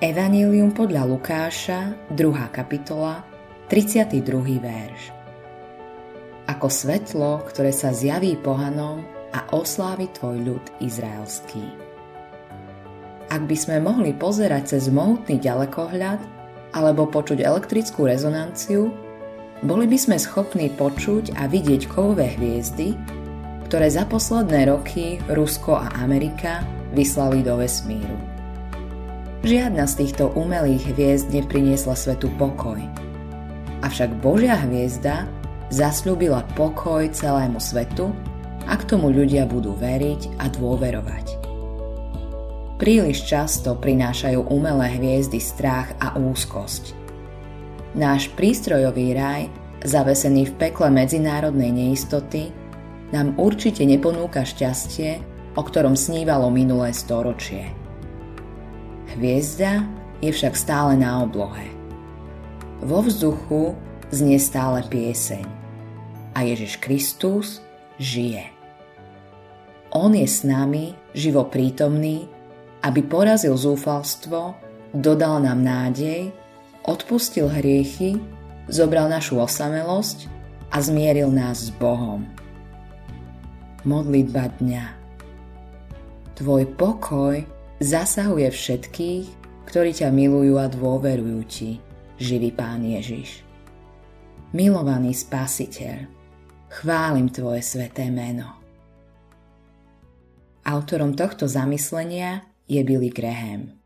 Evanílium podľa Lukáša, 2. kapitola, 32. verš. Ako svetlo, ktoré sa zjaví pohanom a oslávi tvoj ľud izraelský. Ak by sme mohli pozerať cez mohutný ďalekohľad alebo počuť elektrickú rezonanciu, boli by sme schopní počuť a vidieť kovové hviezdy, ktoré za posledné roky Rusko a Amerika vyslali do vesmíru. Žiadna z týchto umelých hviezd nepriniesla svetu pokoj. Avšak Božia hviezda zasľúbila pokoj celému svetu, ak tomu ľudia budú veriť a dôverovať. Príliš často prinášajú umelé hviezdy strach a úzkosť. Náš prístrojový raj, zavesený v pekle medzinárodnej neistoty, nám určite neponúka šťastie, o ktorom snívalo minulé storočie. Hviezda je však stále na oblohe. Vo vzduchu znie stále pieseň a Ježiš Kristus žije. On je s nami živo prítomný, aby porazil zúfalstvo, dodal nám nádej, odpustil hriechy, zobral našu osamelosť a zmieril nás s Bohom. Modlitba dňa Tvoj pokoj zasahuje všetkých, ktorí ťa milujú a dôverujú ti, živý Pán Ježiš. Milovaný Spasiteľ, chválim Tvoje sveté meno. Autorom tohto zamyslenia je Billy Graham.